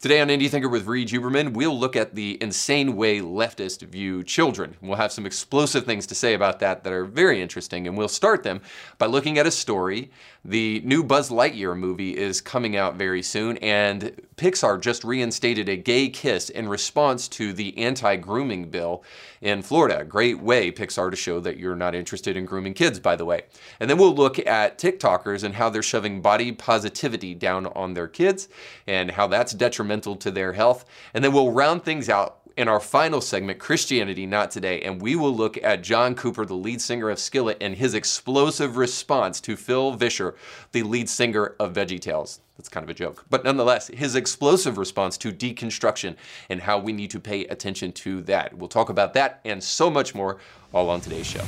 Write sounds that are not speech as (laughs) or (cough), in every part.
Today on Indie Thinker with Reed Huberman, we'll look at the insane way leftists view children. We'll have some explosive things to say about that that are very interesting, and we'll start them by looking at a story. The new Buzz Lightyear movie is coming out very soon, and Pixar just reinstated a gay kiss in response to the anti grooming bill in Florida. Great way, Pixar, to show that you're not interested in grooming kids, by the way. And then we'll look at TikTokers and how they're shoving body positivity down on their kids and how that's detrimental to their health. And then we'll round things out in our final segment, Christianity Not Today, and we will look at John Cooper, the lead singer of Skillet, and his explosive response to Phil Vischer, the lead singer of VeggieTales. That's kind of a joke. But nonetheless, his explosive response to deconstruction and how we need to pay attention to that. We'll talk about that and so much more all on today's show.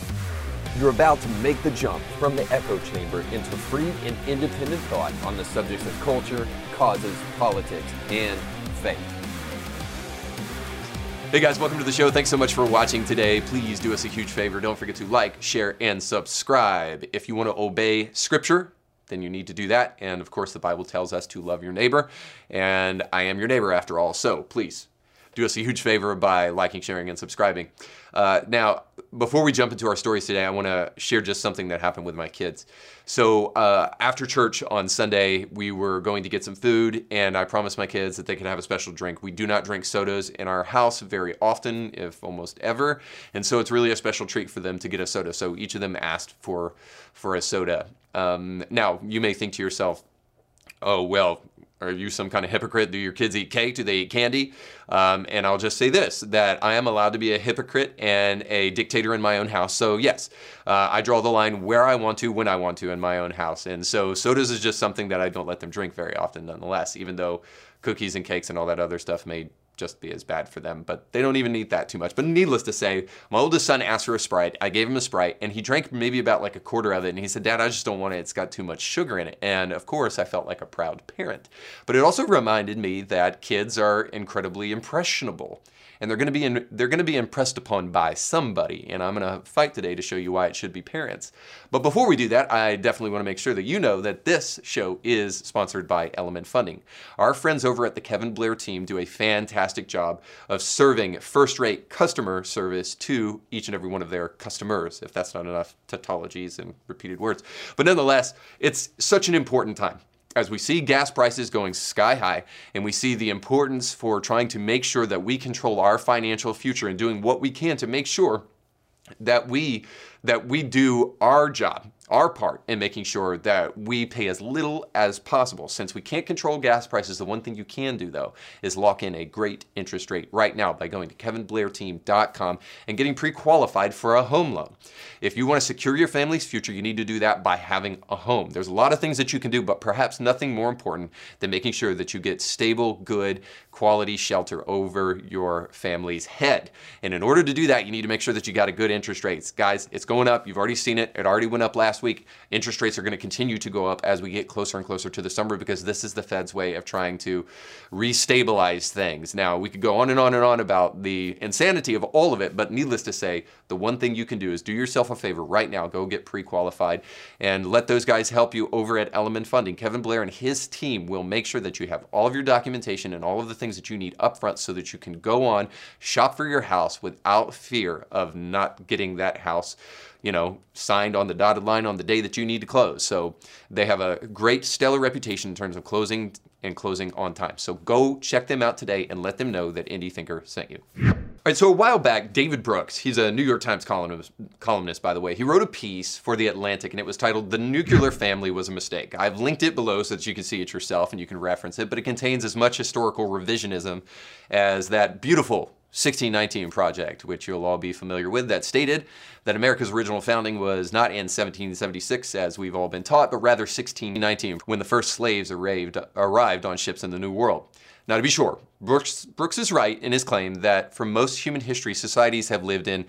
You're about to make the jump from the echo chamber into free and independent thought on the subjects of culture, causes, politics, and faith. Hey guys, welcome to the show. Thanks so much for watching today. Please do us a huge favor. Don't forget to like, share, and subscribe. If you want to obey scripture, then you need to do that. And of course, the Bible tells us to love your neighbor. And I am your neighbor after all. So please do us a huge favor by liking, sharing, and subscribing. Uh, now, before we jump into our stories today, I want to share just something that happened with my kids. So, uh, after church on Sunday, we were going to get some food, and I promised my kids that they could have a special drink. We do not drink sodas in our house very often, if almost ever, and so it's really a special treat for them to get a soda. So, each of them asked for for a soda. Um, now, you may think to yourself, oh, well, are you some kind of hypocrite? Do your kids eat cake? Do they eat candy? Um, and I'll just say this that I am allowed to be a hypocrite and a dictator in my own house. So, yes, uh, I draw the line where I want to, when I want to in my own house. And so, sodas is just something that I don't let them drink very often, nonetheless, even though cookies and cakes and all that other stuff may just be as bad for them, but they don't even need that too much. But needless to say, my oldest son asked for a Sprite. I gave him a Sprite, and he drank maybe about like a quarter of it, and he said, Dad, I just don't want it. It's got too much sugar in it. And of course, I felt like a proud parent. But it also reminded me that kids are incredibly impressionable and they're going to be in, they're going to be impressed upon by somebody. And I'm going to fight today to show you why it should be parents. But before we do that, I definitely want to make sure that you know that this show is sponsored by Element Funding. Our friends over at the Kevin Blair team do a fantastic job of serving first-rate customer service to each and every one of their customers. If that's not enough tautologies and repeated words, but nonetheless, it's such an important time as we see gas prices going sky high and we see the importance for trying to make sure that we control our financial future and doing what we can to make sure that we that we do our job our part in making sure that we pay as little as possible. Since we can't control gas prices, the one thing you can do though is lock in a great interest rate right now by going to kevinblairteam.com and getting pre-qualified for a home loan. If you want to secure your family's future, you need to do that by having a home. There's a lot of things that you can do, but perhaps nothing more important than making sure that you get stable, good, quality shelter over your family's head. And in order to do that, you need to make sure that you got a good interest rates. Guys, it's going up. You've already seen it. It already went up last week. Interest rates are going to continue to go up as we get closer and closer to the summer because this is the Fed's way of trying to restabilize things. Now, we could go on and on and on about the insanity of all of it, but needless to say, the one thing you can do is do yourself a favor right now. Go get pre qualified and let those guys help you over at Element Funding. Kevin Blair and his team will make sure that you have all of your documentation and all of the things that you need upfront so that you can go on, shop for your house without fear of not getting that house you know, signed on the dotted line on the day that you need to close. So they have a great stellar reputation in terms of closing and closing on time. So go check them out today and let them know that Indie Thinker sent you. All right, so a while back, David Brooks, he's a New York Times columnist, columnist, by the way, he wrote a piece for The Atlantic and it was titled The Nuclear Family Was a Mistake. I've linked it below so that you can see it yourself and you can reference it, but it contains as much historical revisionism as that beautiful 1619 Project, which you'll all be familiar with, that stated that America's original founding was not in 1776, as we've all been taught, but rather 1619, when the first slaves arrived, arrived on ships in the New World. Now, to be sure, Brooks, Brooks is right in his claim that for most human history, societies have lived in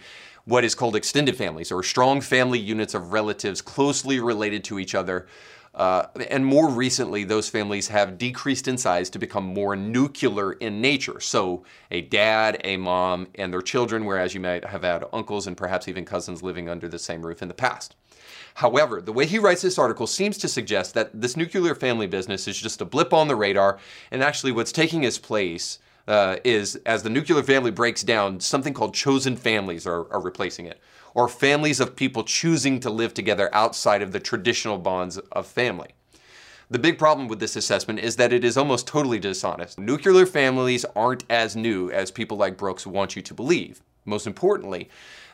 what is called extended families, or strong family units of relatives closely related to each other Uh, and more recently, those families have decreased in size to become more nuclear in nature. So, a dad, a mom, and their children, whereas you might have had uncles and perhaps even cousins living under the same roof in the past. However, the way he writes this article seems to suggest that this nuclear family business is just a blip on the radar, and actually, what's taking its place uh, is as the nuclear family breaks down, something called chosen families are, are replacing it or families of people choosing to live together outside of the traditional bonds of family. The big problem with this assessment is that it is almost totally dishonest. Nuclear families aren't as new as people like Brooks want you to believe. Most importantly,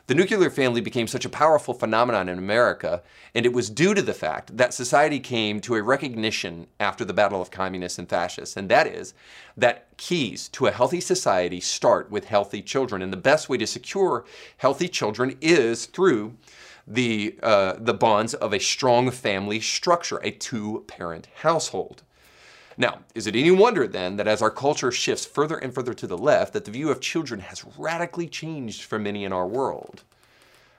the nuclear family became such a powerful phenomenon in America, and it was due to the fact that society came to a recognition after the battle of communists and fascists, and that is that keys to a healthy society start with healthy children. And the best way to secure healthy children is through the, uh, the bonds of a strong family structure, a two parent household. Now, is it any wonder then that as our culture shifts further and further to the left, that the view of children has radically changed for many in our world?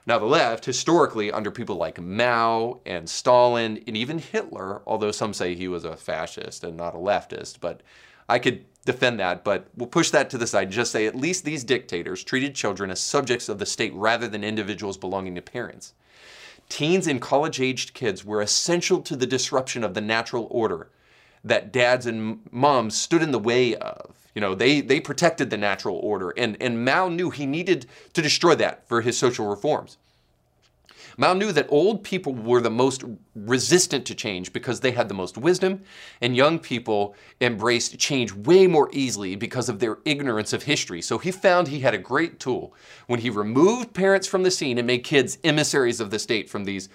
Now, the left, historically, under people like Mao and Stalin and even Hitler, although some say he was a fascist and not a leftist, but I could defend that, but we'll push that to the side. and Just say at least these dictators treated children as subjects of the state rather than individuals belonging to parents. Teens and college aged kids were essential to the disruption of the natural order that dads and moms stood in the way of. You know, they, they protected the natural order, and, and Mao knew he needed to destroy that for his social reforms. Mao knew that old people were the most resistant to change because they had the most wisdom, and young people embraced change way more easily because of their ignorance of history. So he found he had a great tool when he removed parents from the scene and made kids emissaries of the state from these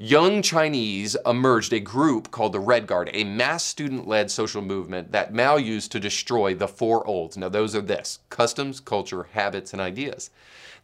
young Chinese emerged a group called the Red Guard, a mass student led social movement that Mao used to destroy the four olds. Now, those are this customs, culture, habits, and ideas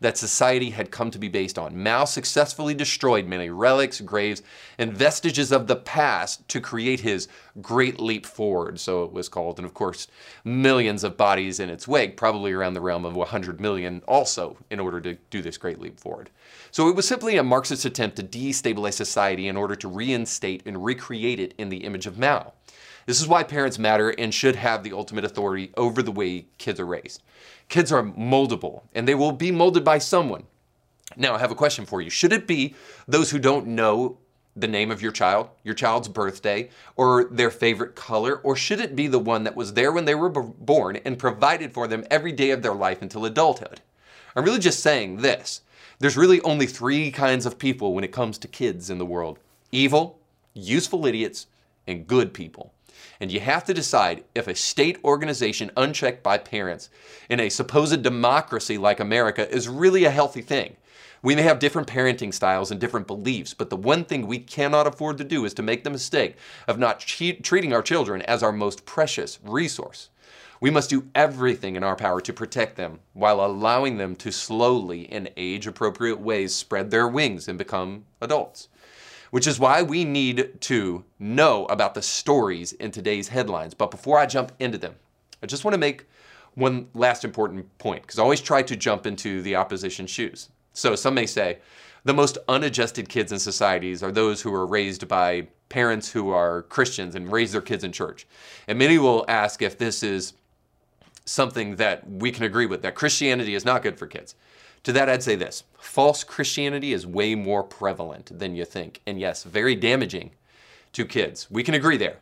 that society had come to be based on. Mao successfully destroyed many relics, graves, and vestiges of the past to create his Great Leap Forward, so it was called. And of course, millions of bodies in its wake, probably around the realm of 100 million also, in order to do this Great Leap Forward. So it was simply a Marxist attempt to destabilize society in order to reinstate and recreate it in the image of Mao. This is why parents matter and should have the ultimate authority over the way kids are raised. Kids are moldable, and they will be molded by someone. Now, I have a question for you. Should it be those who don't know the name of your child, your child's birthday, or their favorite color, or should it be the one that was there when they were born and provided for them every day of their life until adulthood? I'm really just saying this. There's really only three kinds of people when it comes to kids in the world evil, useful idiots, and good people. And you have to decide if a state organization unchecked by parents in a supposed democracy like America is really a healthy thing. We may have different parenting styles and different beliefs, but the one thing we cannot afford to do is to make the mistake of not treating our children as our most precious resource. We must do everything in our power to protect them while allowing them to slowly, in age appropriate ways, spread their wings and become adults which is why we need to know about the stories in today's headlines. But before I jump into them, I just want to make one last important point because I always try to jump into the opposition shoes. So some may say the most unadjusted kids in societies are those who are raised by parents who are Christians and raise their kids in church. And many will ask if this is something that we can agree with, that Christianity is not good for kids. To that, I'd say this false Christianity is way more prevalent than you think. And yes, very damaging to kids. We can agree there.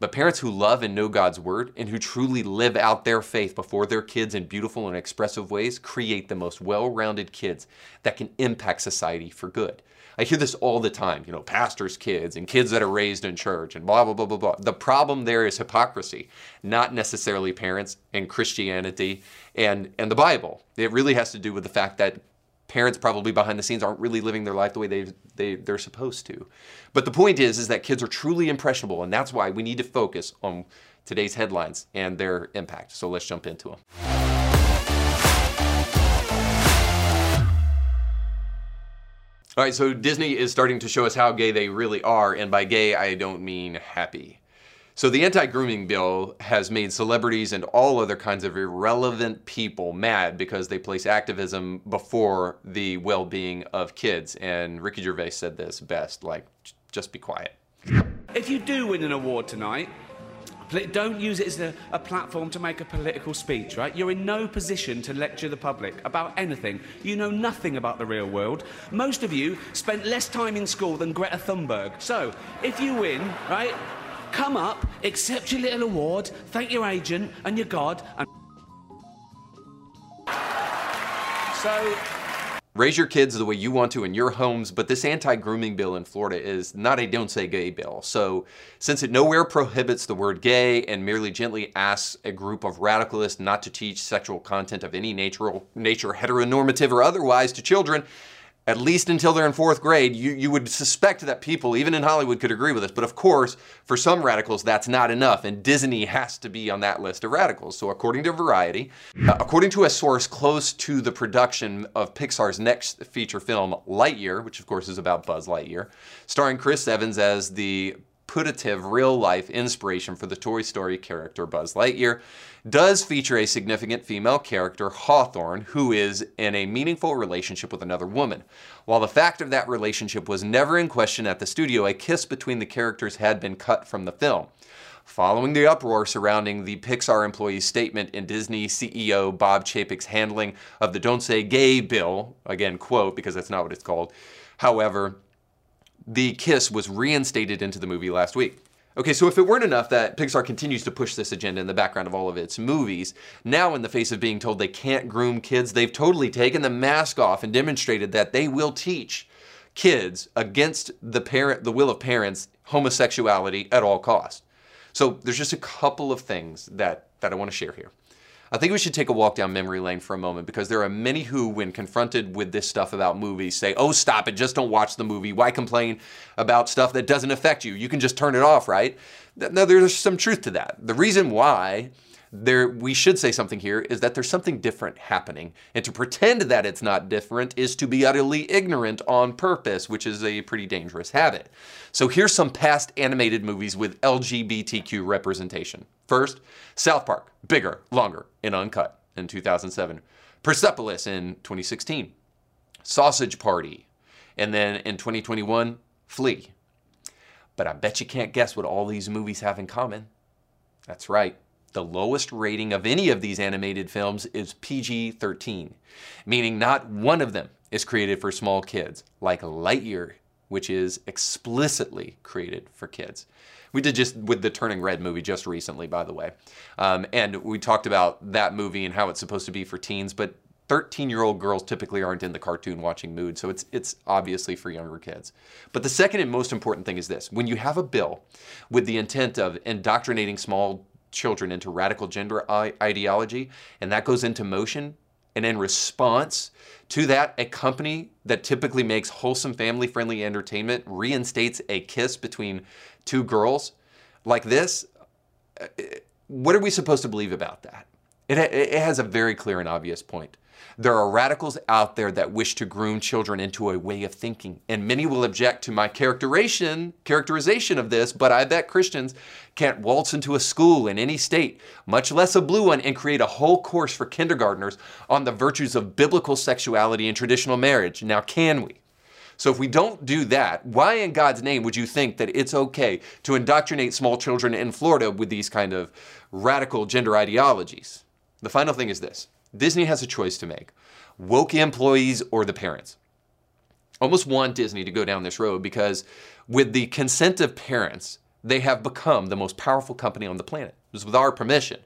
But parents who love and know God's word and who truly live out their faith before their kids in beautiful and expressive ways create the most well rounded kids that can impact society for good. I hear this all the time, you know, pastors' kids and kids that are raised in church and blah, blah, blah, blah, blah. The problem there is hypocrisy, not necessarily parents and Christianity and, and the Bible. It really has to do with the fact that parents probably behind the scenes aren't really living their life the way they, they, they're supposed to. But the point is, is that kids are truly impressionable, and that's why we need to focus on today's headlines and their impact. So let's jump into them. All right, so Disney is starting to show us how gay they really are, and by gay, I don't mean happy. So the anti-grooming bill has made celebrities and all other kinds of irrelevant people mad because they place activism before the well-being of kids. And Ricky Gervais said this best, like, just be quiet. If you do win an award tonight, don't use it as a, a, platform to make a political speech, right? You're in no position to lecture the public about anything. You know nothing about the real world. Most of you spent less time in school than Greta Thunberg. So, if you win, right, come up, accept your little award, thank your agent and your God, and. So, raise your kids the way you want to in your homes, but this anti-grooming bill in Florida is not a don't say gay bill. So since it nowhere prohibits the word gay and merely gently asks a group of radicalists not to teach sexual content of any natural, nature, heteronormative or otherwise to children, at least until they're in fourth grade, you, you would suspect that people, even in Hollywood, could agree with this. But of course, for some radicals, that's not enough, and Disney has to be on that list of radicals. So, according to Variety, uh, according to a source close to the production of Pixar's next feature film, Lightyear, which of course is about Buzz Lightyear, starring Chris Evans as the putative real life inspiration for the Toy Story character Buzz Lightyear, does feature a significant female character, Hawthorne, who is in a meaningful relationship with another woman. While the fact of that relationship was never in question at the studio, a kiss between the characters had been cut from the film. Following the uproar surrounding the Pixar employee's statement in Disney CEO Bob Chapek's handling of the Don't Say Gay bill, again, quote, because that's not what it's called, however, the kiss was reinstated into the movie last week. Okay, so if it weren't enough that Pixar continues to push this agenda in the background of all of its movies, now in the face of being told they can't groom kids, they've totally taken the mask off and demonstrated that they will teach kids against the parent the will of parents homosexuality at all costs. So there's just a couple of things that that I want to share here. I think we should take a walk down memory lane for a moment because there are many who, when confronted with this stuff about movies, say, oh, stop it, just don't watch the movie. Why complain about stuff that doesn't affect you? You can just turn it off, right? Now, there's some truth to that. The reason why there we should say something here is that there's something different happening and to pretend that it's not different is to be utterly ignorant on purpose which is a pretty dangerous habit so here's some past animated movies with lgbtq representation First, South Park, bigger, longer, and uncut in 2007. Persepolis in 2016. Sausage Party. And then in 2021, Flee. But I bet you can't guess what all these movies have in common. That's right. The lowest rating of any of these animated films is PG 13, meaning not one of them is created for small kids, like Lightyear, which is explicitly created for kids. We did just with the Turning Red movie just recently, by the way. Um, and we talked about that movie and how it's supposed to be for teens, but 13 year old girls typically aren't in the cartoon watching mood, so it's, it's obviously for younger kids. But the second and most important thing is this when you have a bill with the intent of indoctrinating small children into radical gender ideology, and that goes into motion, and in response to that, a company that typically makes wholesome family friendly entertainment reinstates a kiss between two girls like this. Uh, what are we supposed to believe about that? It, it has a very clear and obvious point. There are radicals out there that wish to groom children into a way of thinking, and many will object to my characterization, characterization of this, but I bet Christians can't waltz into a school in any state, much less a blue one, and create a whole course for kindergartners on the virtues of biblical sexuality and traditional marriage. Now, can we? So if we don't do that, why in God's name would you think that it's okay to indoctrinate small children in Florida with these kind of radical gender ideologies? The final thing is this. Disney has a choice to make woke employees or the parents. Almost want Disney to go down this road because, with the consent of parents, they have become the most powerful company on the planet. It was with our permission.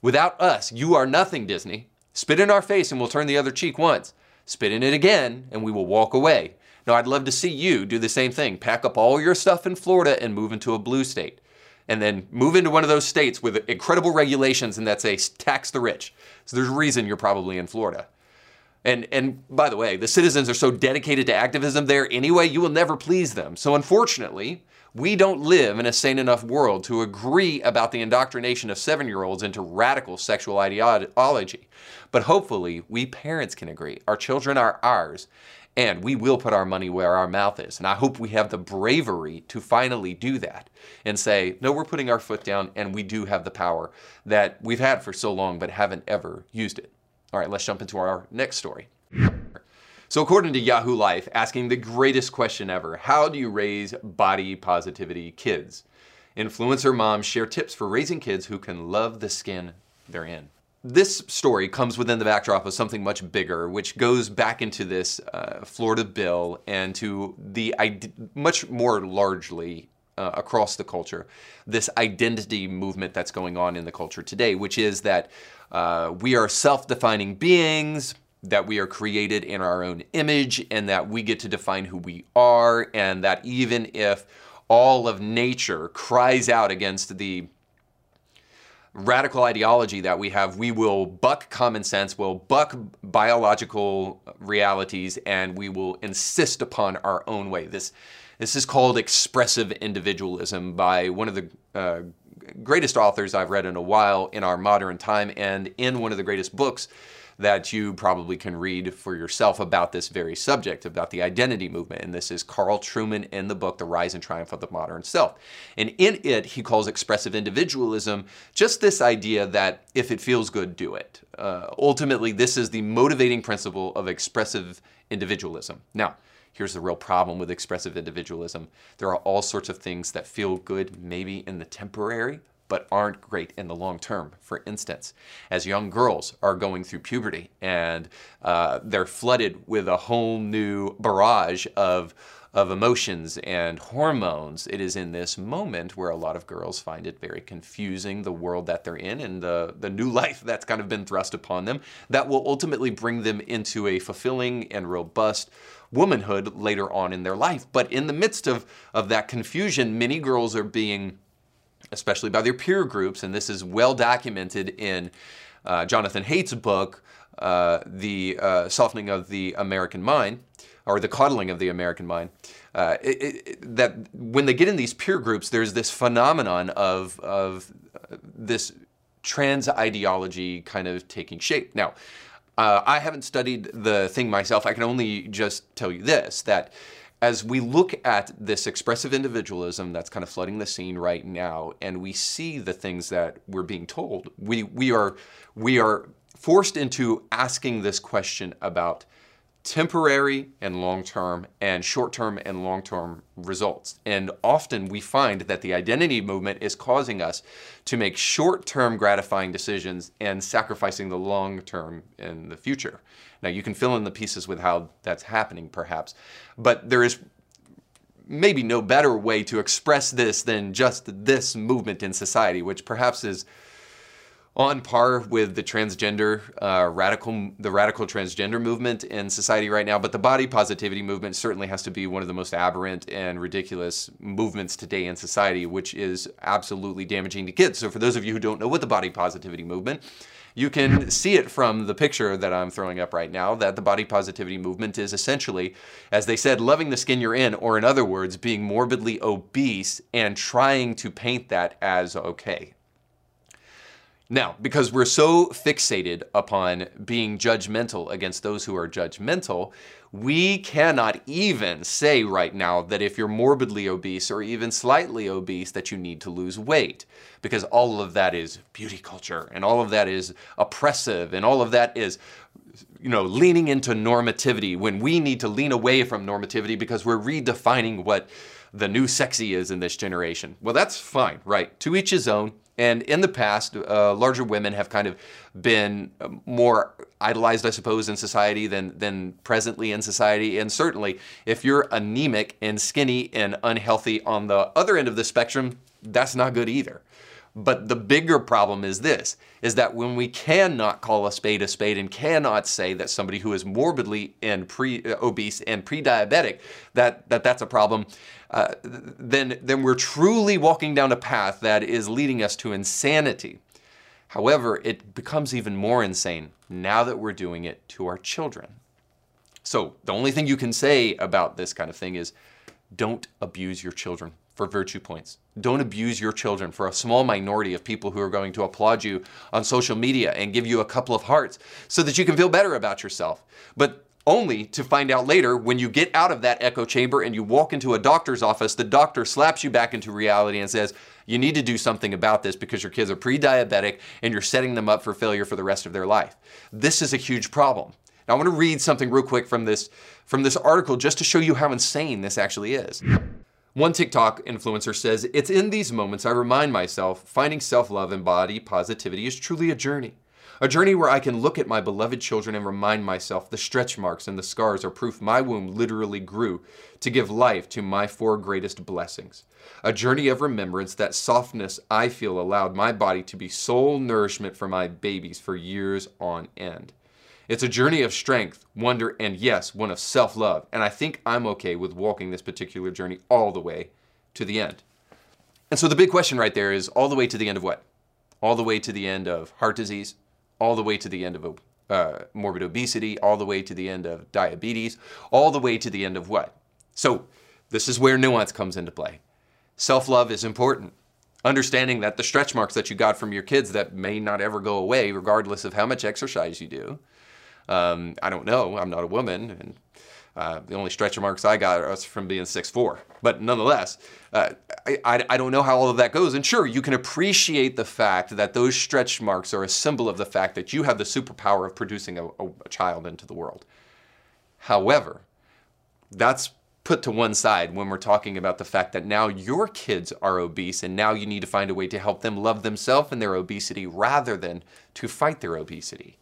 Without us, you are nothing, Disney. Spit in our face and we'll turn the other cheek once. Spit in it again and we will walk away. Now, I'd love to see you do the same thing. Pack up all your stuff in Florida and move into a blue state and then move into one of those states with incredible regulations and that say tax the rich. So there's a reason you're probably in Florida. And and by the way, the citizens are so dedicated to activism there anyway, you will never please them. So unfortunately, we don't live in a sane enough world to agree about the indoctrination of 7-year-olds into radical sexual ideology. But hopefully, we parents can agree. Our children are ours and we will put our money where our mouth is. And I hope we have the bravery to finally do that and say, no, we're putting our foot down and we do have the power that we've had for so long but haven't ever used it. All right, let's jump into our next story. So, according to Yahoo Life, asking the greatest question ever how do you raise body positivity kids? Influencer moms share tips for raising kids who can love the skin they're in. This story comes within the backdrop of something much bigger, which goes back into this uh, Florida bill and to the much more largely uh, across the culture, this identity movement that's going on in the culture today, which is that uh, we are self defining beings, that we are created in our own image, and that we get to define who we are, and that even if all of nature cries out against the radical ideology that we have, we will buck common sense, we'll buck biological realities, and we will insist upon our own way. This, this is called expressive individualism by one of the uh, greatest authors I've read in a while in our modern time, and in one of the greatest books that you probably can read for yourself about this very subject, about the identity movement. And this is Carl Trueman in the book, The Rise and Triumph of the Modern Self. And in it, he calls expressive individualism just this idea that if it feels good, do it. Uh, ultimately, this is the motivating principle of expressive individualism. Now, Here's the real problem with expressive individualism. There are all sorts of things that feel good maybe in the temporary, but aren't great in the long term. For instance, as young girls are going through puberty and uh, they're flooded with a whole new barrage of of emotions and hormones. It is in this moment where a lot of girls find it very confusing, the world that they're in and the, the new (laughs) life that's kind of been thrust upon them, that will ultimately bring them into a fulfilling and robust womanhood later on in their life. But in the midst of, of that confusion, many girls are being especially by their peer groups, and this is well documented in uh, Jonathan Haidt's book, uh, The uh, Softening of the American Mind, or The Coddling of the American Mind. Uh, it, it, that when they get in these peer groups, there's this phenomenon of, of uh, this trans ideology kind of taking shape. Now, uh, I haven't studied the thing myself. I can only just tell you this that as we look at this expressive individualism that's kind of flooding the scene right now, and we see the things that we're being told, we, we, are, we are forced into asking this question about temporary and long term, and short term and long term results. And often we find that the identity movement is causing us to make short term gratifying decisions and sacrificing the long term in the future. Now, you can fill in the pieces with how that's happening, perhaps, but there is maybe no better way to express this than just this movement in society, which perhaps is on par with the transgender uh, radical the radical transgender movement in society right now but the body positivity movement certainly has to be one of the most aberrant and ridiculous movements today in society which is absolutely damaging to kids so for those of you who don't know what the body positivity movement you can see it from the picture that I'm throwing up right now that the body positivity movement is essentially, as they said, loving the skin you're in, or in other words, being morbidly obese and trying to paint that as okay. Now, because we're so fixated upon being judgmental against those who are judgmental, we cannot even say right now that if you're morbidly obese or even slightly obese that you need to lose weight because all of that is beauty culture and all of that is oppressive and all of that is you know leaning into normativity when we need to lean away from normativity because we're redefining what the new sexy is in this generation. Well, that's fine, right? To each his own. And in the past, uh, larger women have kind of been more idolized, I suppose, in society than, than presently in society. And certainly, if you're anemic and skinny and unhealthy on the other end of the spectrum, that's not good either. But the bigger problem is this, is that when we cannot call a spade a spade and cannot say that somebody who is morbidly and pre uh, obese and pre-diabetic, that, that that's a problem, uh, then, then we're truly walking down a path that is leading us to insanity. However, it becomes even more insane now that we're doing it to our children. So the only thing you can say about this kind of thing is don't abuse your children for virtue points. Don't abuse your children for a small minority of people who are going to applaud you on social media and give you a couple of hearts so that you can feel better about yourself. But only to find out later when you get out of that echo chamber and you walk into a doctor's office, the doctor slaps you back into reality and says, You need to do something about this because your kids are pre diabetic and you're setting them up for failure for the rest of their life. This is a huge problem. Now I want to read something real quick from this from this article just to show you how insane this actually is. One TikTok influencer says, It's in these moments I remind myself finding self love and body positivity is truly a journey. A journey where I can look at my beloved children and remind myself the stretch marks and the scars are proof my womb literally grew to give life to my four greatest blessings. A journey of remembrance that softness I feel allowed my body to be sole nourishment for my babies for years on end. It's a journey of strength, wonder, and yes, one of self love. And I think I'm okay with walking this particular journey all the way to the end. And so the big question right there is all the way to the end of what? All the way to the end of heart disease, all the way to the end of uh, morbid obesity, all the way to the end of diabetes, all the way to the end of what? So this is where nuance comes into play. Self love is important. Understanding that the stretch marks that you got from your kids that may not ever go away, regardless of how much exercise you do, um, I don't know. I'm not a woman, and uh, the only stretch marks I got are from being 6'4". But nonetheless, uh, I, I, I, don't know how all of that goes. And sure, you can appreciate the fact that those stretch marks are a symbol of the fact that you have the superpower of producing a, a, a child into the world. However, that's put to one side when we're talking about the fact that now your kids are obese and now you need to find a way to help them love themselves and their obesity rather than to fight their obesity.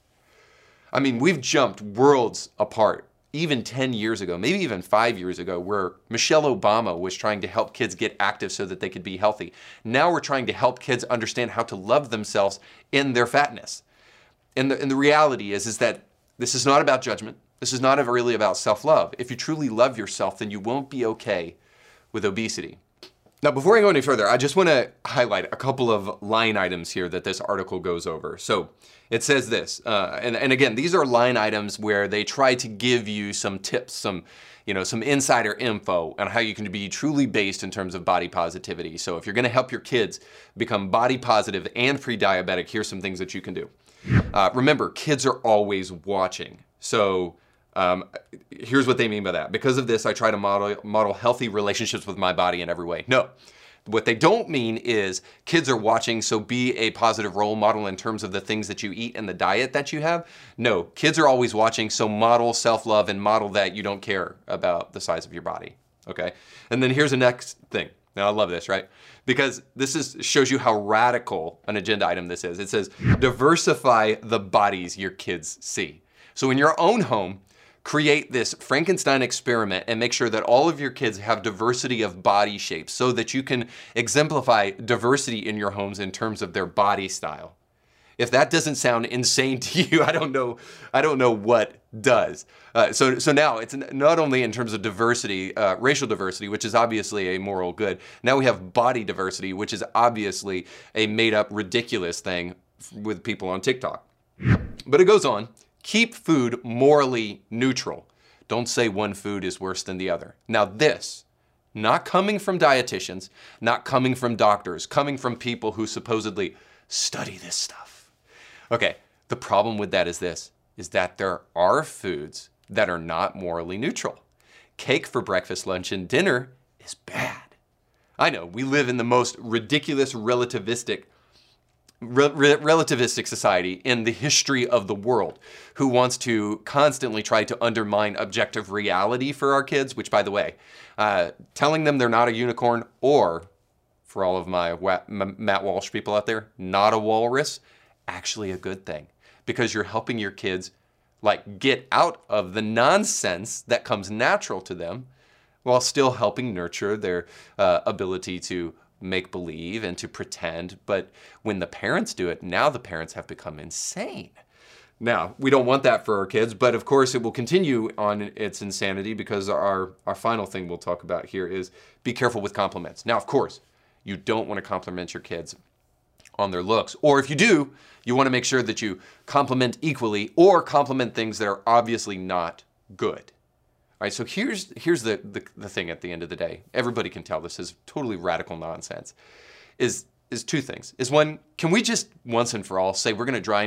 I mean, we've jumped worlds apart even 10 years ago, maybe even five years ago, where Michelle Obama was trying to help kids get active so that they could be healthy. Now we're trying to help kids understand how to love themselves in their fatness. And the, and the reality is, is that this is not about judgment. This is not really about self love. If you truly love yourself, then you won't be okay with obesity. Now, before I go any further, I just want to highlight a couple of line items here that this article goes over. So it says this, uh, and, and again, these are line items where they try to give you some tips, some you know, some insider info on how you can be truly based in terms of body positivity. So if you're going to help your kids become body positive and pre-diabetic, here's some things that you can do. Uh, remember, kids are always watching. So um, here's what they mean by that. Because of this, I try to model, model healthy relationships with my body in every way. No. What they don't mean is kids are watching, so be a positive role model in terms of the things that you eat and the diet that you have. No, kids are always watching, so model self love and model that you don't care about the size of your body. Okay? And then here's the next thing. Now, I love this, right? Because this is, shows you how radical an agenda item this is. It says, diversify the bodies your kids see. So in your own home, create this Frankenstein experiment and make sure that all of your kids have diversity of body shapes so that you can exemplify diversity in your homes in terms of their body style. If that doesn't sound insane (laughs) to you, I don't know. I don't know what does. Uh, so, so now it's not only in terms of diversity, uh, racial diversity, which is obviously a moral good. Now we have body diversity, which is obviously a made-up, ridiculous thing with people on TikTok. But it goes on. Keep food morally neutral. Don't say one food is worse than the other. Now, this, not coming from dietitians, not coming from doctors, coming from people who supposedly study this stuff. Okay, the problem with that is this is that there are foods that are not morally neutral. Cake for breakfast, lunch, and dinner is bad. I know, we live in the most ridiculous relativistic re- relativistic society in the history of the world who wants to constantly try to undermine objective reality for our kids, which, by the way, uh, telling them they're not a unicorn or, for all of my wa- Matt Walsh people out there, not a walrus, actually a good thing. Because you're helping your kids like get out of the nonsense that comes natural to them while still helping nurture their uh, ability to make believe and to pretend. But when the parents do it, now the parents have become insane. Now, we don't want that for our kids, but of course it will continue on its insanity because our, our final thing we'll talk about here is be careful with compliments. Now, of course, you don't want to compliment your kids on their looks. Or if you do, you want to make sure that you compliment equally or compliment things that are obviously not good. All right, so here's here's the, the, the thing at the end of the day. Everybody can tell this is totally radical nonsense. Is is two things. Is one, can we just once and for all say we're going to draw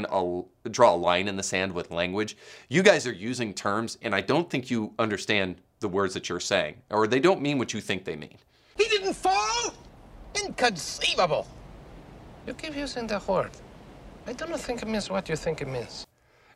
a draw a line in the sand with language? You guys are using terms, and I don't think you understand the words that you're saying, or they don't mean what you think they mean. He didn't fall. Inconceivable. You keep using the word. I don't think it means what you think it means.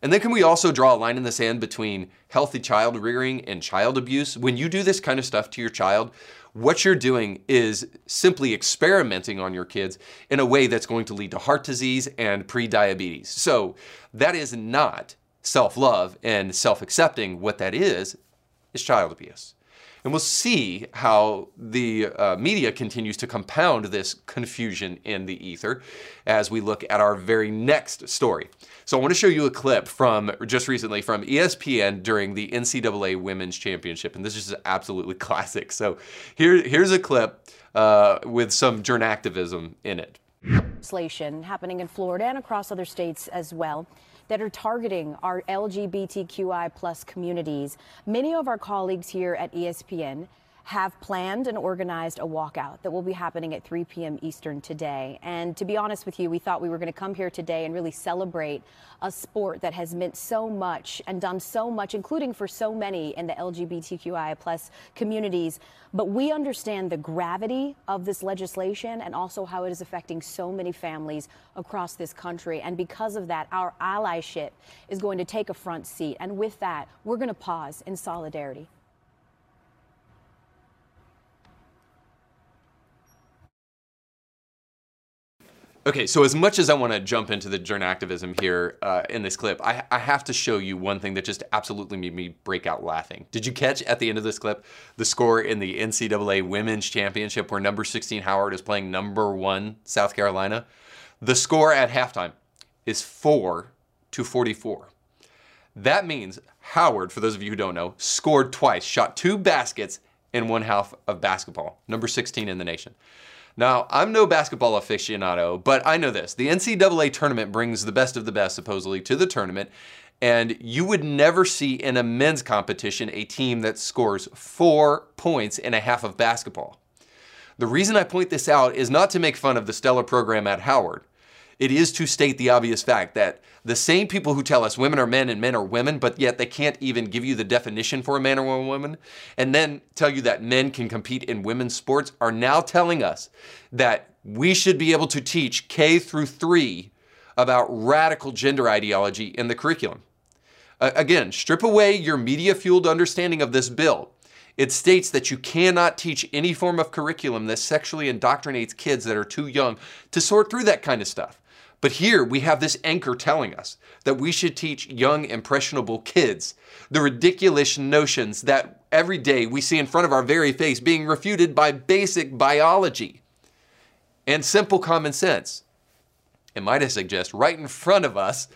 And then can we also draw a line in the sand between healthy child rearing and child abuse? When you do this kind of stuff to your child, what you're doing is simply experimenting on your kids in a way that's going to lead to heart disease and prediabetes. So that is not self love and self accepting. What that is, is child abuse. And we'll see how the uh, media continues to compound this confusion in the ether as we look at our very next story. So I want to show you a clip from just recently from ESPN during the NCAA Women's Championship, and this is absolutely (laughs) classic. So here, here's a clip uh, with some journactivism in it. Legislation happening in Florida and across other states as well that are targeting our LGBTQI plus communities. Many of our colleagues here at ESPN have planned and organized a walkout that will be happening at 3 p.m. Eastern today. And to be honest with you, we thought we were going to come here today and really celebrate a sport that has meant so much and done so much, including for so many in the LGBTQI plus communities. But we understand the gravity of this legislation and also how it is affecting so many families across this country. And because of that, our allyship is going to take a front seat. And with that, we're going to pause in solidarity. Okay, so as much as I want to jump into the journactivism here uh, in this clip, I, I, have to show you one thing that just absolutely made me break out laughing. Did you catch at the end of this clip the score in the NCAA Women's Championship where number 16 Howard is playing number one South Carolina? The score at halftime is 4 to 44. That means Howard, for those of you who don't know, scored twice, shot two baskets in one half of basketball, number 16 in the nation. Now, I'm no basketball aficionado, but I know this. The NCAA tournament brings the best of the best, supposedly, to the tournament. And you would never see in a men's competition a team that scores four points in a half of basketball. The reason I point this out is not to make fun of the stellar program at Howard it is to state the obvious fact that the same people who tell us women are men and men are women, but yet they can't even give you the definition for a man or a woman, and then tell you that men can compete in women's sports, are now telling us that we should be able to teach K through 3 about radical gender ideology in the curriculum. Uh, again, strip away your media fueled understanding of this bill. It states that you cannot teach any form of curriculum that sexually indoctrinates kids that are too young to sort through that kind of stuff. But here we have this anchor telling us that we should teach young, impressionable kids the ridiculous notions that every day we see in front of our very face being refuted by basic biology and simple common sense. And might I suggest, right in front of us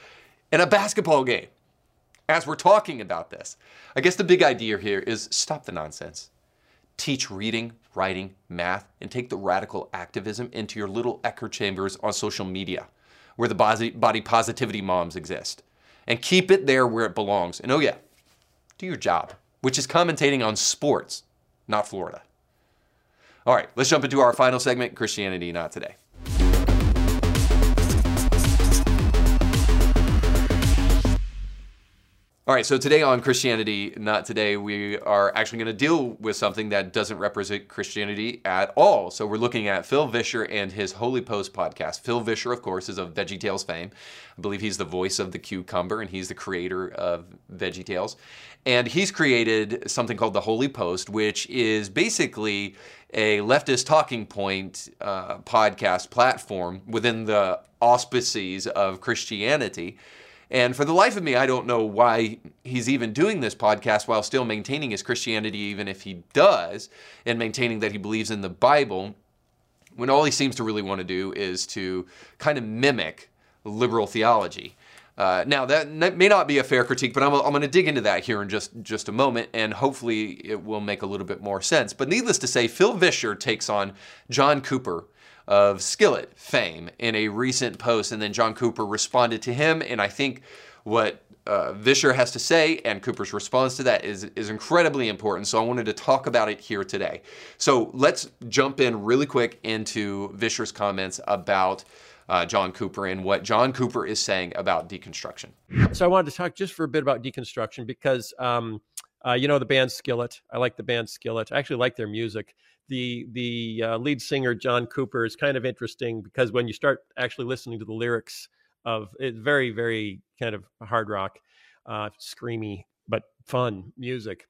in a basketball game as we're talking about this. I guess the big idea here is stop the nonsense. Teach reading, writing, math, and take the radical activism into your little echo chambers on social media where the body positivity moms exist. And keep it there where it belongs. And oh, yeah, do your job, which is commentating on sports, not Florida. All right, let's jump into our final segment Christianity Not Today. All right, so today on Christianity Not Today, we are actually going to deal with something that doesn't represent Christianity at all. So we're looking at Phil Vischer and his Holy Post podcast. Phil Vischer, of course, is of VeggieTales fame. I believe he's the voice of the cucumber and he's the creator of VeggieTales. And he's created something called the Holy Post, which is basically a leftist talking point uh, podcast platform within the auspices of Christianity and for the life of me, I don't know why he's even doing this podcast while still maintaining his Christianity, even if he does, and maintaining that he believes in the Bible, when all he seems to really want to do is to kind of mimic liberal theology. Uh, now, that may not be a fair critique, but I'm, I'm going to dig into that here in just, just a moment, and hopefully it will make a little bit more sense. But needless to say, Phil Vischer takes on John Cooper of Skillet fame in a recent post, and then John Cooper responded to him. And I think what uh, Vischer has to say and Cooper's response to that is, is incredibly important. So I wanted to talk about it here today. So let's jump in really quick into Vischer's comments about uh, John Cooper and what John Cooper is saying about deconstruction. So I wanted to talk just for a bit about deconstruction because, um, uh, you know, the band Skillet. I like the band Skillet. I actually like their music the the uh, lead singer John Cooper is kind of interesting because when you start actually listening to the lyrics of it, very very kind of hard rock, uh, screamy but fun music.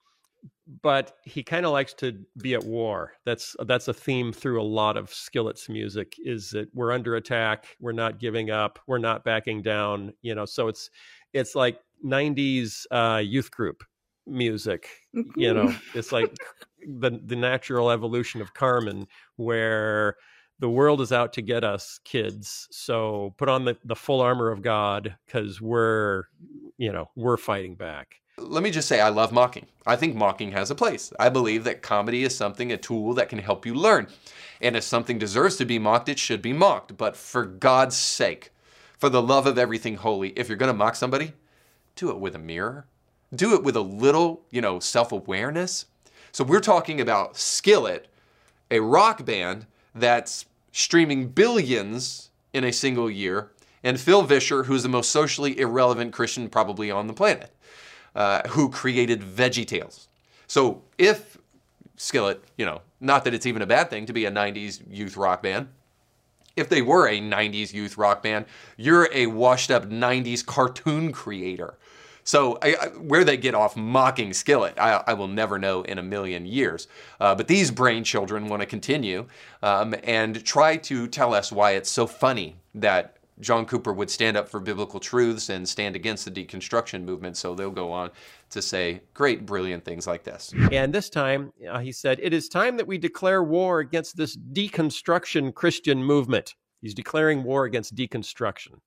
But he kind of likes to be at war. That's that's a theme through a lot of Skillet's music. Is that we're under attack, we're not giving up, we're not backing down. You know, so it's it's like '90s uh, youth group music. You know, it's like (laughs) the the natural evolution of Carmen, where the world is out to get us kids so put on the, the full armor of god because we're you know we're fighting back let me just say I love mocking. I think mocking has a place. I believe that comedy is something, a tool that can help you learn. And if something deserves to be mocked, it should be mocked. But for God's sake, for the love of everything holy, if you're going to mock somebody, do it with a mirror. Do it with a little, you know, self-awareness. So we're talking about Skillet, a rock band that's streaming billions in a single year, and Phil Vischer, who's the most socially irrelevant Christian probably on the planet, uh, who created VeggieTales. So if Skillet, you know, not that it's even a bad thing to be a 90s youth rock band, if they were a 90s youth rock band, you're a washed up 90s cartoon creator. So I, I, where they get off mocking Skillet, I, I, will never know in a million years. Uh, but these brain children want to continue um, and try to tell us why it's so funny that John Cooper would stand up for biblical truths and stand against the deconstruction movement. So they'll go on to say great, brilliant things like this. And this time, uh, he said, It is time that we declare war against this deconstruction Christian movement. He's declaring war against deconstruction.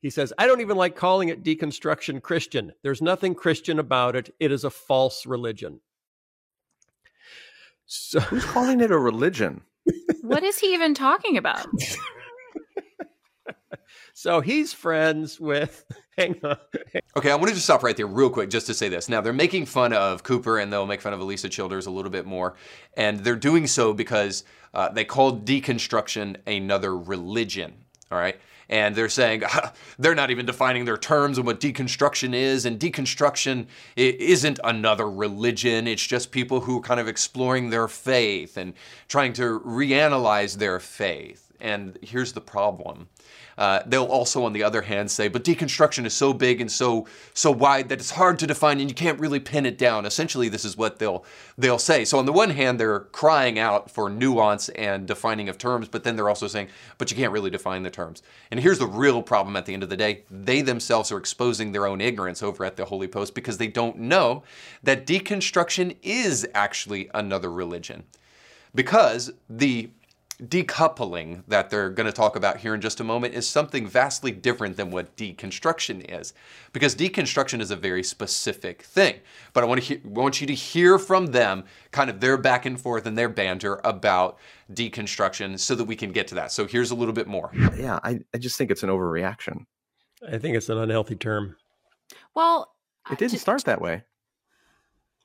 He says, I don't even like calling it deconstruction Christian. There's nothing Christian about it. It is a false religion. So, (laughs) Who's calling it a religion? what is he even talking about? (laughs) so he's friends with. (laughs) Hang on. Okay, I wanted to stop right there real quick just to say this. Now, they're making fun of Cooper and they'll make fun of Alisa Childers a little bit more. And they're doing so because uh, they called deconstruction another religion. All right and they're saying (laughs) they're not even defining their terms and what deconstruction is and deconstruction isn't another religion. It's just people who are kind of exploring their faith and trying to reanalyze their faith. And here's the problem uh, they'll also, on the other hand, say, but deconstruction is so big and so so wide that it's hard to define and you can't really pin it down. Essentially, this is what they'll they'll say. So on the one hand, they're crying out for nuance and defining of terms, but then they're also saying, but you can't really define the terms. And here's the real problem at the end of the day: they themselves are exposing their own ignorance over at the Holy Post because they don't know that deconstruction is actually another religion because the decoupling that they're going to talk about here in just a moment is something vastly different than what deconstruction is. Because deconstruction is a very specific thing. But I want, to he- want you to hear from them kind of their back and forth and their banter about deconstruction so that we can get to that. So here's a little bit more. Yeah, I, I just think it's an overreaction. I think it's an unhealthy term. Well, it didn't just, start that way.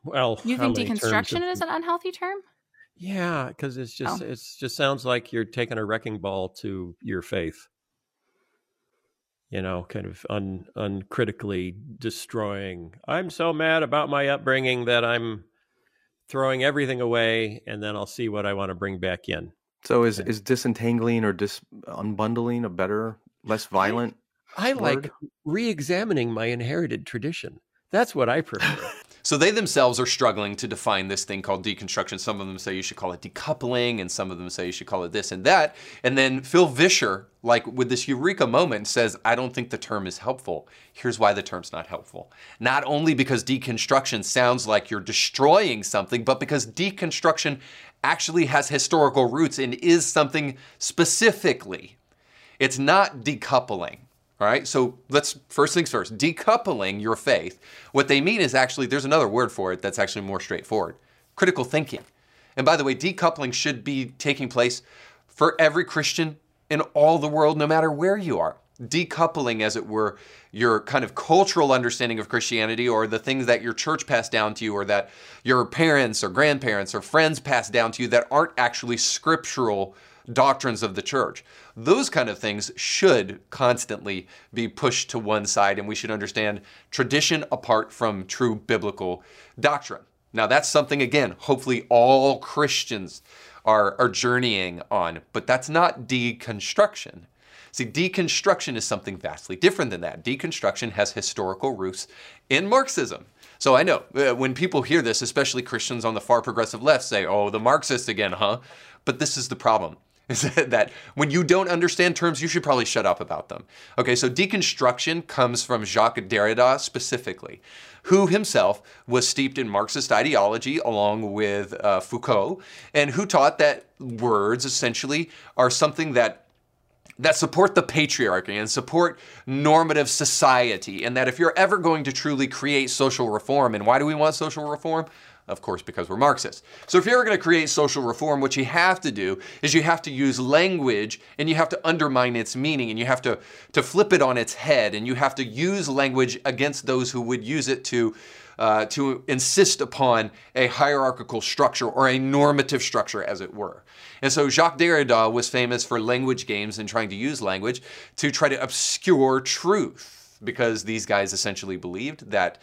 Well, you think deconstruction is an unhealthy term? Yeah, because it's just oh. it's just sounds like you're taking a wrecking ball to your faith. You know, kind of un, uncritically destroying. I'm so mad about my upbringing that I'm throwing everything away, and then I'll see what I want to bring back in. So is is disentangling or dis unbundling a better, less violent? I, I like re-examining my inherited tradition. That's what I prefer. So they themselves are struggling to define this thing called deconstruction. Some of them say you should call it decoupling, and some of them say you should call it this and that. And then Phil Vischer, like with this eureka moment, says, I don't think the term is helpful. Here's why the term's not helpful. Not only because deconstruction sounds like you're destroying something, but because deconstruction actually has historical roots and is something specifically. It's not decoupling. All right, so let's first things first decoupling your faith. What they mean is actually, there's another word for it that's actually more straightforward critical thinking. And by the way, decoupling should be taking place for every Christian in all the world, no matter where you are. Decoupling, as it were, your kind of cultural understanding of Christianity or the things that your church passed down to you or that your parents or grandparents or friends passed down to you that aren't actually scriptural doctrines of the church. Those kind of things should constantly be pushed to one side, and we should understand tradition apart from true biblical doctrine. Now, that's something, again, hopefully all Christians are, are journeying on, but that's not deconstruction. See, deconstruction is something vastly different than that. Deconstruction has historical roots in Marxism. So I know uh, when people hear this, especially Christians on the far progressive left say, oh, the Marxists again, huh? But this is the problem. (laughs) Is that when you don't understand terms, you should probably shut up about them. Okay, so deconstruction comes from Jacques Derrida specifically, who himself was steeped in Marxist ideology along with uh, Foucault, and who taught that words essentially are something that that support the patriarchy and support normative society, and that if you're ever going to truly create social reform, and why do we want social reform? Of course, because we're Marxists. So if you're ever going to create social reform, what you have to do is you have to use language and you have to undermine its meaning and you have to, to flip it on its head and you have to use language against those who would use it to uh, to insist upon a hierarchical structure or a normative structure, as it were. And so Jacques Derrida was famous for language games and trying to use language to try to obscure truth, because these guys essentially believed that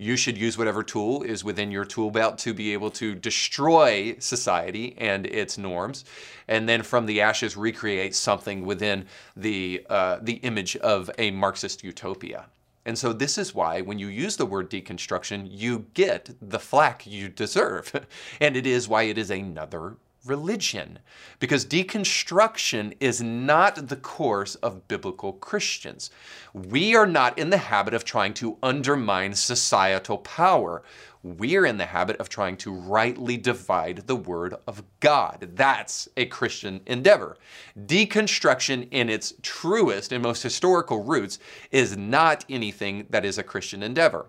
you should use whatever tool is within your tool belt to be able to destroy society and its norms, and then from the ashes recreate something within the uh, the image of a Marxist utopia. And so this is why when you use the word deconstruction, you get the flack you deserve. (laughs) and it is why it is another religion. Because deconstruction is not the course of biblical Christians. We are not in the habit of trying to undermine societal power. We're in the habit of trying to rightly divide the Word of God. That's a Christian endeavor. Deconstruction, in its truest and most historical roots, is not anything that is a Christian endeavor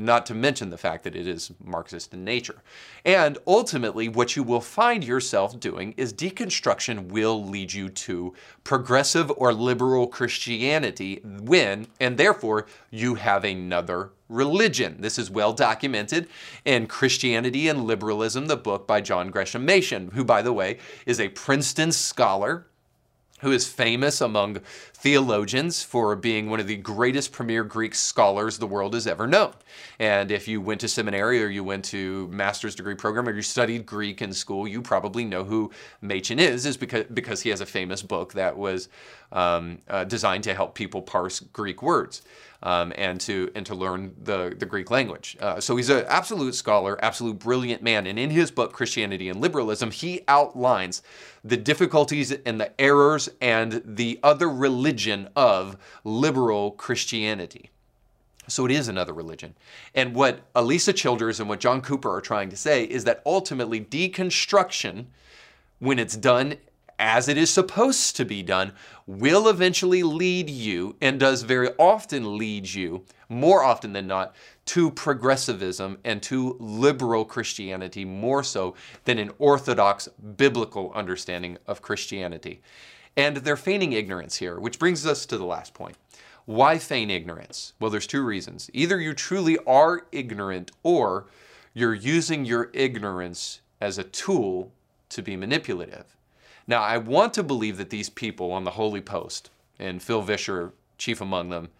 not to mention the fact that it is Marxist in nature. And ultimately, what you will find yourself doing is deconstruction will lead you to progressive or liberal Christianity when, and therefore, you have another religion. This is well documented in Christianity and Liberalism, the book by John Gresham Machen, who, by the way, is a Princeton scholar who is famous among theologians for being one of the greatest premier Greek scholars the world has ever known. And if you went to seminary or you went to master's degree program or you studied Greek in school, you probably know who Machen is, is because, because he has a famous book that was um, uh, designed to help people parse Greek words um, and to and to learn the, the Greek language. Uh, so he's an absolute scholar, absolute brilliant man. And in his book, Christianity and Liberalism, he outlines the difficulties and the errors and the other religion of liberal Christianity. So it is another religion. And what Alisa Childers and what John Cooper are trying to say is that ultimately deconstruction, when it's done as it is supposed to be done, will eventually lead you, and does very often lead you, more often than not, to progressivism and to liberal Christianity more so than an orthodox biblical understanding of Christianity. And they're feigning ignorance here, which brings us to the last point. Why feign ignorance? Well, there's two reasons. Either you truly are ignorant or you're using your ignorance as a tool to be manipulative. Now, I want to believe that these people on the Holy Post, and Phil Vischer, chief among them,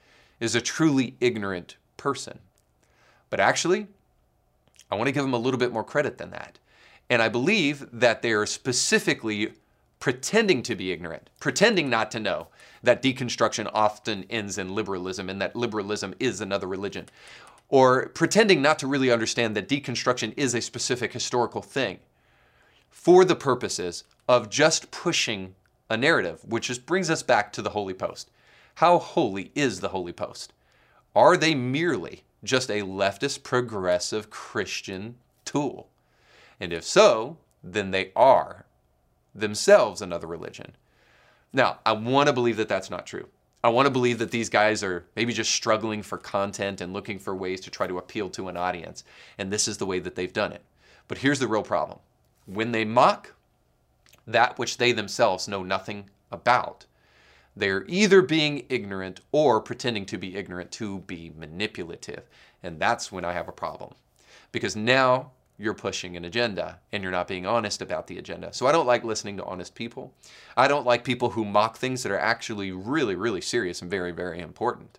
is a truly ignorant person. But actually, I want to give them a little bit more credit than that. And I believe that they're specifically pretending to be ignorant, pretending not to know that deconstruction often ends in liberalism and that liberalism is another religion, or pretending not to really understand that deconstruction is a specific historical thing for the purposes of just pushing a narrative, which just brings us back to the Holy Post. How holy is the Holy Post? Are they merely just a leftist progressive Christian tool? And if so, then they are themselves another religion. Now, I want to believe that that's not true. I want to believe that these guys are maybe just struggling for content and looking for ways to try to appeal to an audience. And this is the way that they've done it. But here's the real problem when they mock that which they themselves know nothing about, they're either being ignorant or pretending to be ignorant to be manipulative. And that's when I have a problem. Because now you're pushing an agenda and you're not being honest about the agenda. So I don't like listening to honest people. I don't like people who mock things that are actually really, really serious and very, very important.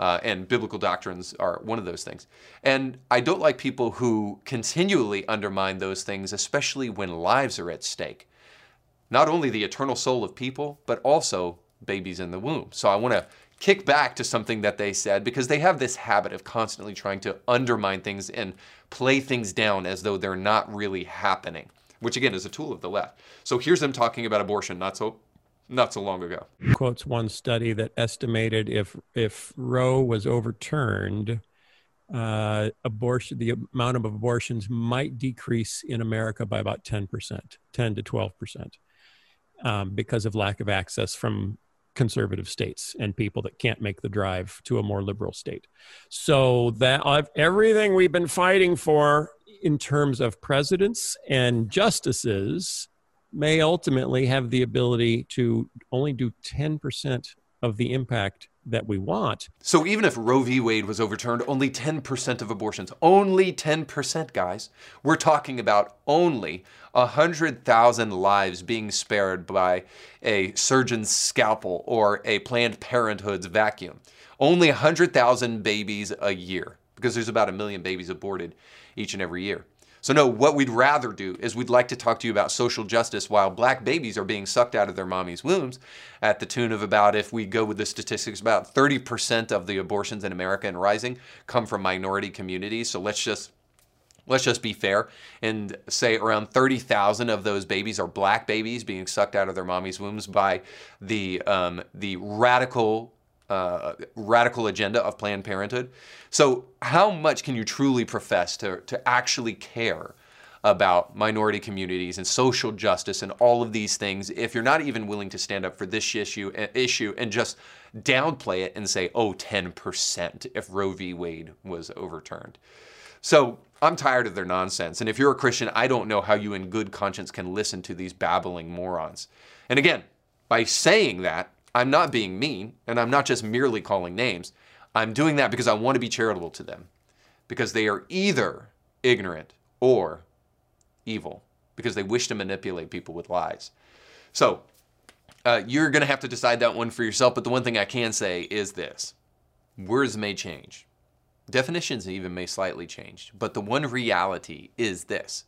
Uh, and biblical doctrines are one of those things. And I don't like people who continually undermine those things, especially when lives are at stake. Not only the eternal soul of people, but also babies in the womb. So I want to kick back to something that they said because they have this habit of constantly trying to undermine things and play things down as though they're not really happening, which again is a tool of the left. So here's them talking about abortion not so not so long ago. Quotes one study that estimated if if Roe was overturned, uh, abortion the amount of abortions might decrease in America by about ten percent, ten to twelve percent, um, because of lack of access from conservative states and people that can't make the drive to a more liberal state. So that everything we've been fighting for in terms of presidents and justices may ultimately have the ability to only do 10% of the impact that we want. So even if Roe v. Wade was overturned, only 10% of abortions, only 10%, guys. We're talking about only 100,000 lives being spared by a surgeon's scalpel or a Planned Parenthood's vacuum. Only 100,000 babies a year, because there's about a million babies aborted each and every year. So, no, what we'd rather do is we'd like to talk to you about social justice while black babies are being sucked out of their mommy's wombs at the tune of about, if we go with the statistics, about 30% of the abortions in America and rising come from minority communities. So, let's just let's just be fair and say around 30,000 of those babies are black babies being sucked out of their mommy's wombs by the um, the radical uh, radical agenda of Planned Parenthood. So, how much can you truly profess to, to actually care about minority communities and social justice and all of these things if you're not even willing to stand up for this issue, uh, issue and just downplay it and say, oh, 10% if Roe v. Wade was overturned? So, I'm tired of their nonsense. And if you're a Christian, I don't know how you in good conscience can listen to these babbling morons. And again, by saying that, I'm not being mean and I'm not just merely calling names. I'm doing that because I want to be charitable to them because they are either ignorant or evil because they wish to manipulate people with lies. So, uh, you're going to have to decide that one for yourself. But the one thing I can say is this words may change, definitions even may slightly change. But the one reality is this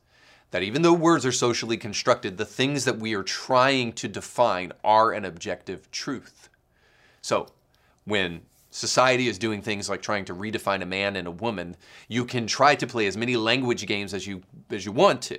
that even though words are socially constructed, the things that we are trying to define are an objective truth. So, when society is doing things like trying to redefine a man and a woman, you can try to play as many language games as you as you want to.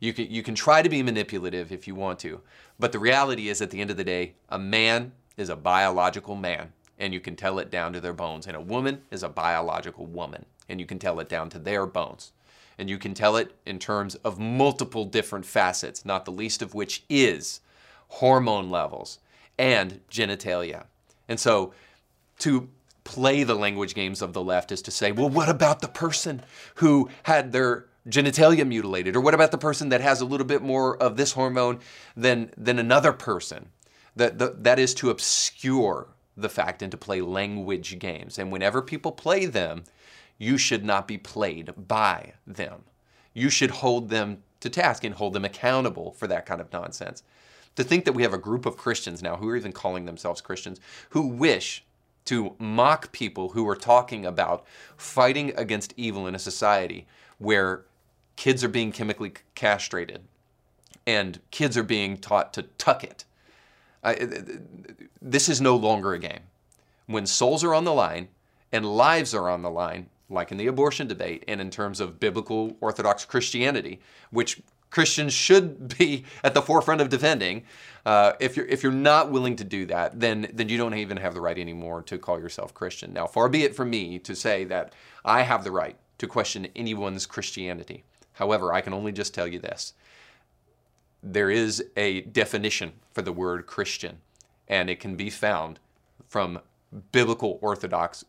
You can you can try to be manipulative if you want to, but the reality is at the end of the day, a man is a biological man and you can tell it down to their bones and a woman is a biological woman and you can tell it down to their bones. And you can tell it in terms of multiple different facets, not the least of which is hormone levels and genitalia. And so to play the language games of the left is to say, well, what about the person who had their genitalia mutilated? Or what about the person that has a little bit more of this hormone than, than another person? That, that, that is to obscure the fact and to play language games. And whenever people play them, you should not be played by them. You should hold them to task and hold them accountable for that kind of nonsense. To think that we have a group of Christians now who are even calling themselves Christians who wish to mock people who are talking about fighting against evil in a society where kids are being chemically castrated and kids are being taught to tuck it. I, this is no longer a game. When souls are on the line and lives are on the line, like in the abortion debate and in terms of biblical Orthodox Christianity, which Christians should be at the forefront of defending. Uh, if you're if you're not willing to do that, then then you don't even have the right anymore to call yourself Christian. Now, far be it from me to say that I have the right to question anyone's Christianity. However, I can only just tell you this: there is a definition for the word Christian, and it can be found from biblical Orthodox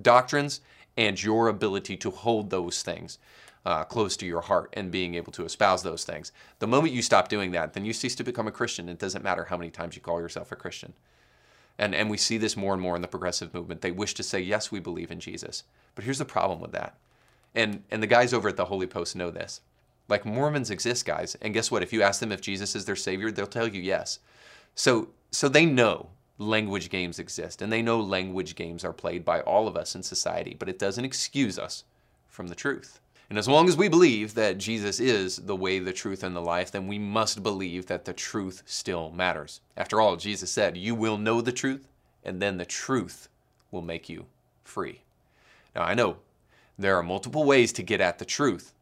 doctrines and your ability to hold those things uh, close to your heart and being able to espouse those things. The moment you stop doing that, then you cease to become a Christian. It doesn't matter how many times you call yourself a Christian. And, and we see this more and more in the progressive movement. They wish to say, yes, we believe in Jesus. But here's the problem with that. And, and the guys over at the Holy Post know this. Like Mormons exist, guys. And guess what? If you ask them if Jesus is their Savior, they'll tell you yes. So, so they know language games exist, and they know language games are played by all of us in society, but it doesn't excuse us from the truth. And as long as we believe that Jesus is the way, the truth, and the life, then we must believe that the truth still matters. After all, Jesus said, You will know the truth, and then the truth will make you free. Now, I know there are multiple ways to get at the truth,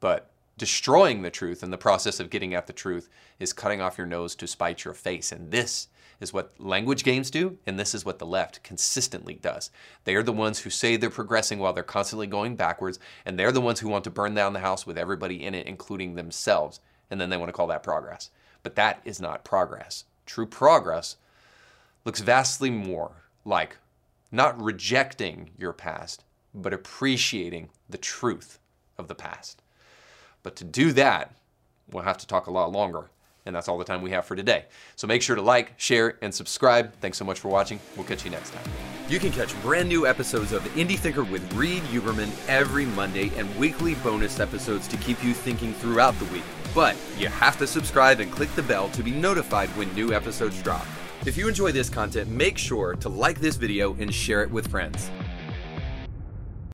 but destroying the truth in the process of getting at the truth is cutting off your nose to spite your face. And this is what language games do, and this is what the left consistently does. They are the ones who say they're progressing while they're constantly going backwards, and they're the ones who want to burn down the house with everybody in it, including themselves, and then they want to call that progress. But that is not progress. True progress looks vastly more like not rejecting your past, but appreciating the truth of the past. But to do that, we'll have to talk a lot longer. And that's all the time we have for today. So make sure to like, share, and subscribe. Thanks so much for watching. We'll catch you next time. You can catch brand new episodes of Indie Thinker with Reed Huberman every Monday and weekly bonus episodes to keep you thinking throughout the week. But you have to subscribe and click the bell to be notified when new episodes drop. If you enjoy this content, make sure to like this video and share it with friends.